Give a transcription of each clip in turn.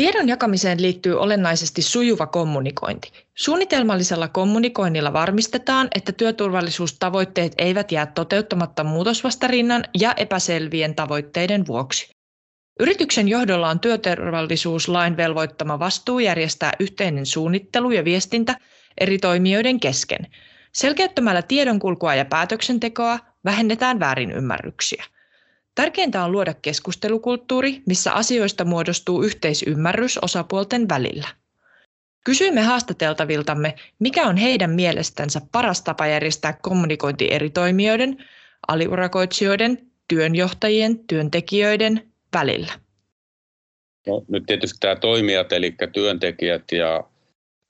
Tiedon jakamiseen liittyy olennaisesti sujuva kommunikointi. Suunnitelmallisella kommunikoinnilla varmistetaan, että työturvallisuustavoitteet eivät jää toteuttamatta muutosvastarinnan ja epäselvien tavoitteiden vuoksi. Yrityksen johdolla on työturvallisuuslain velvoittama vastuu järjestää yhteinen suunnittelu ja viestintä eri toimijoiden kesken. Selkeyttämällä tiedonkulkua ja päätöksentekoa vähennetään väärinymmärryksiä. Tärkeintä on luoda keskustelukulttuuri, missä asioista muodostuu yhteisymmärrys osapuolten välillä. Kysyimme haastateltaviltamme, mikä on heidän mielestänsä paras tapa järjestää kommunikointi eri toimijoiden, aliurakoitsijoiden, työnjohtajien, työntekijöiden välillä. No, nyt tietysti tämä toimijat, eli työntekijät ja,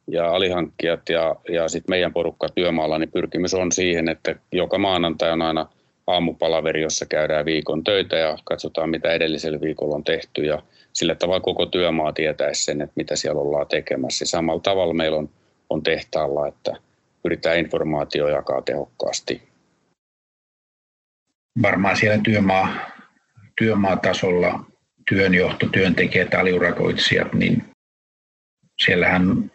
ja alihankkijat ja, ja sitten meidän porukka työmaalla, niin pyrkimys on siihen, että joka maanantai on aina – aamupalaveri, jossa käydään viikon töitä ja katsotaan, mitä edellisellä viikolla on tehty ja sillä tavalla koko työmaa tietäisi sen, että mitä siellä ollaan tekemässä. Samalla tavalla meillä on, on tehtaalla, että pyritään informaatio jakaa tehokkaasti. Varmaan siellä työmaa, työmaatasolla työnjohto, työntekijät, aliurakoitsijat, niin siellähän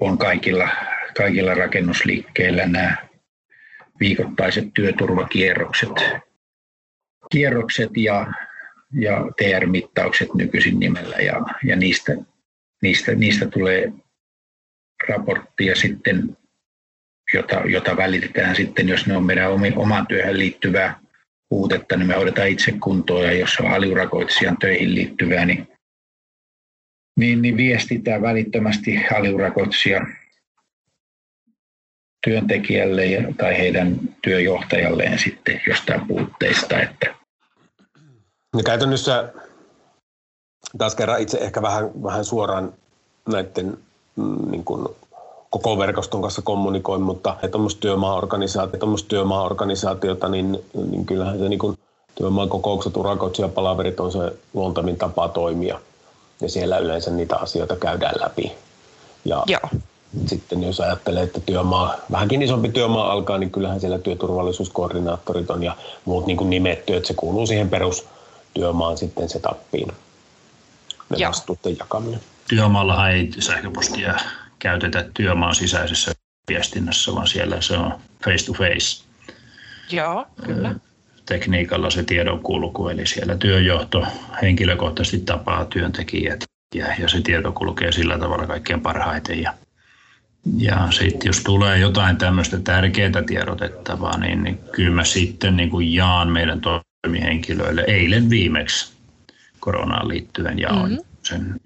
on kaikilla, kaikilla rakennusliikkeillä nämä viikoittaiset työturvakierrokset. Kierrokset ja, ja TR-mittaukset nykyisin nimellä ja, ja niistä, niistä, niistä tulee raporttia sitten, jota, jota välitetään sitten, jos ne on meidän omaan työhön liittyvää puutetta, niin me hoidetaan itse kuntoon ja jos on aliurakoitsijan töihin liittyvää, niin, niin, niin viestitään välittömästi aliurakoitsija työntekijälle tai heidän työjohtajalleen sitten jostain puutteista. Että. Ja käytännössä taas kerran itse ehkä vähän, vähän suoraan näiden mm, niin kuin koko verkoston kanssa kommunikoin, mutta tuommoista työmaaorganisaatiota, työmaaorganisaatiota niin, niin kyllähän se niin kuin työmaan kokoukset, palaverit on se luontavin tapa toimia. Ja siellä yleensä niitä asioita käydään läpi. Ja Joo sitten jos ajattelee, että työmaa, vähänkin isompi työmaa alkaa, niin kyllähän siellä työturvallisuuskoordinaattorit on ja muut niin kuin nimetty, että se kuuluu siihen perustyömaan sitten se tappiin, ne vastuutten jakaminen. Työmaallahan ei sähköpostia käytetä työmaan sisäisessä viestinnässä, vaan siellä se on face to face. Joo, kyllä. Tekniikalla se tiedon kulku, eli siellä työjohto henkilökohtaisesti tapaa työntekijät ja, ja se tieto kulkee sillä tavalla kaikkein parhaiten. Ja ja sitten jos tulee jotain tämmöistä tärkeää tiedotettavaa, niin, niin kyllä mä sitten niin kuin jaan meidän toimihenkilöille eilen viimeksi koronaan liittyen ja mm-hmm. sen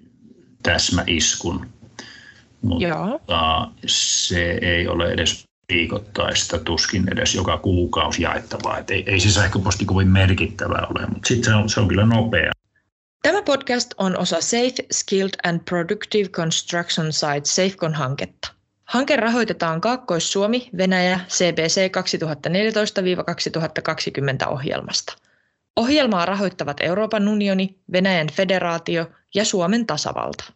täsmäiskun. Mutta Joo. se ei ole edes viikoittaista, tuskin edes joka kuukausi jaettavaa. Et ei, ei se sähköposti kovin merkittävä ole, mutta sitten se on, se on kyllä nopea. Tämä podcast on osa Safe, Skilled and Productive Construction Site SafeCon-hanketta. Hanke rahoitetaan Kaakkois-Suomi, Venäjä, CBC 2014-2020 ohjelmasta. Ohjelmaa rahoittavat Euroopan unioni, Venäjän federaatio ja Suomen tasavalta.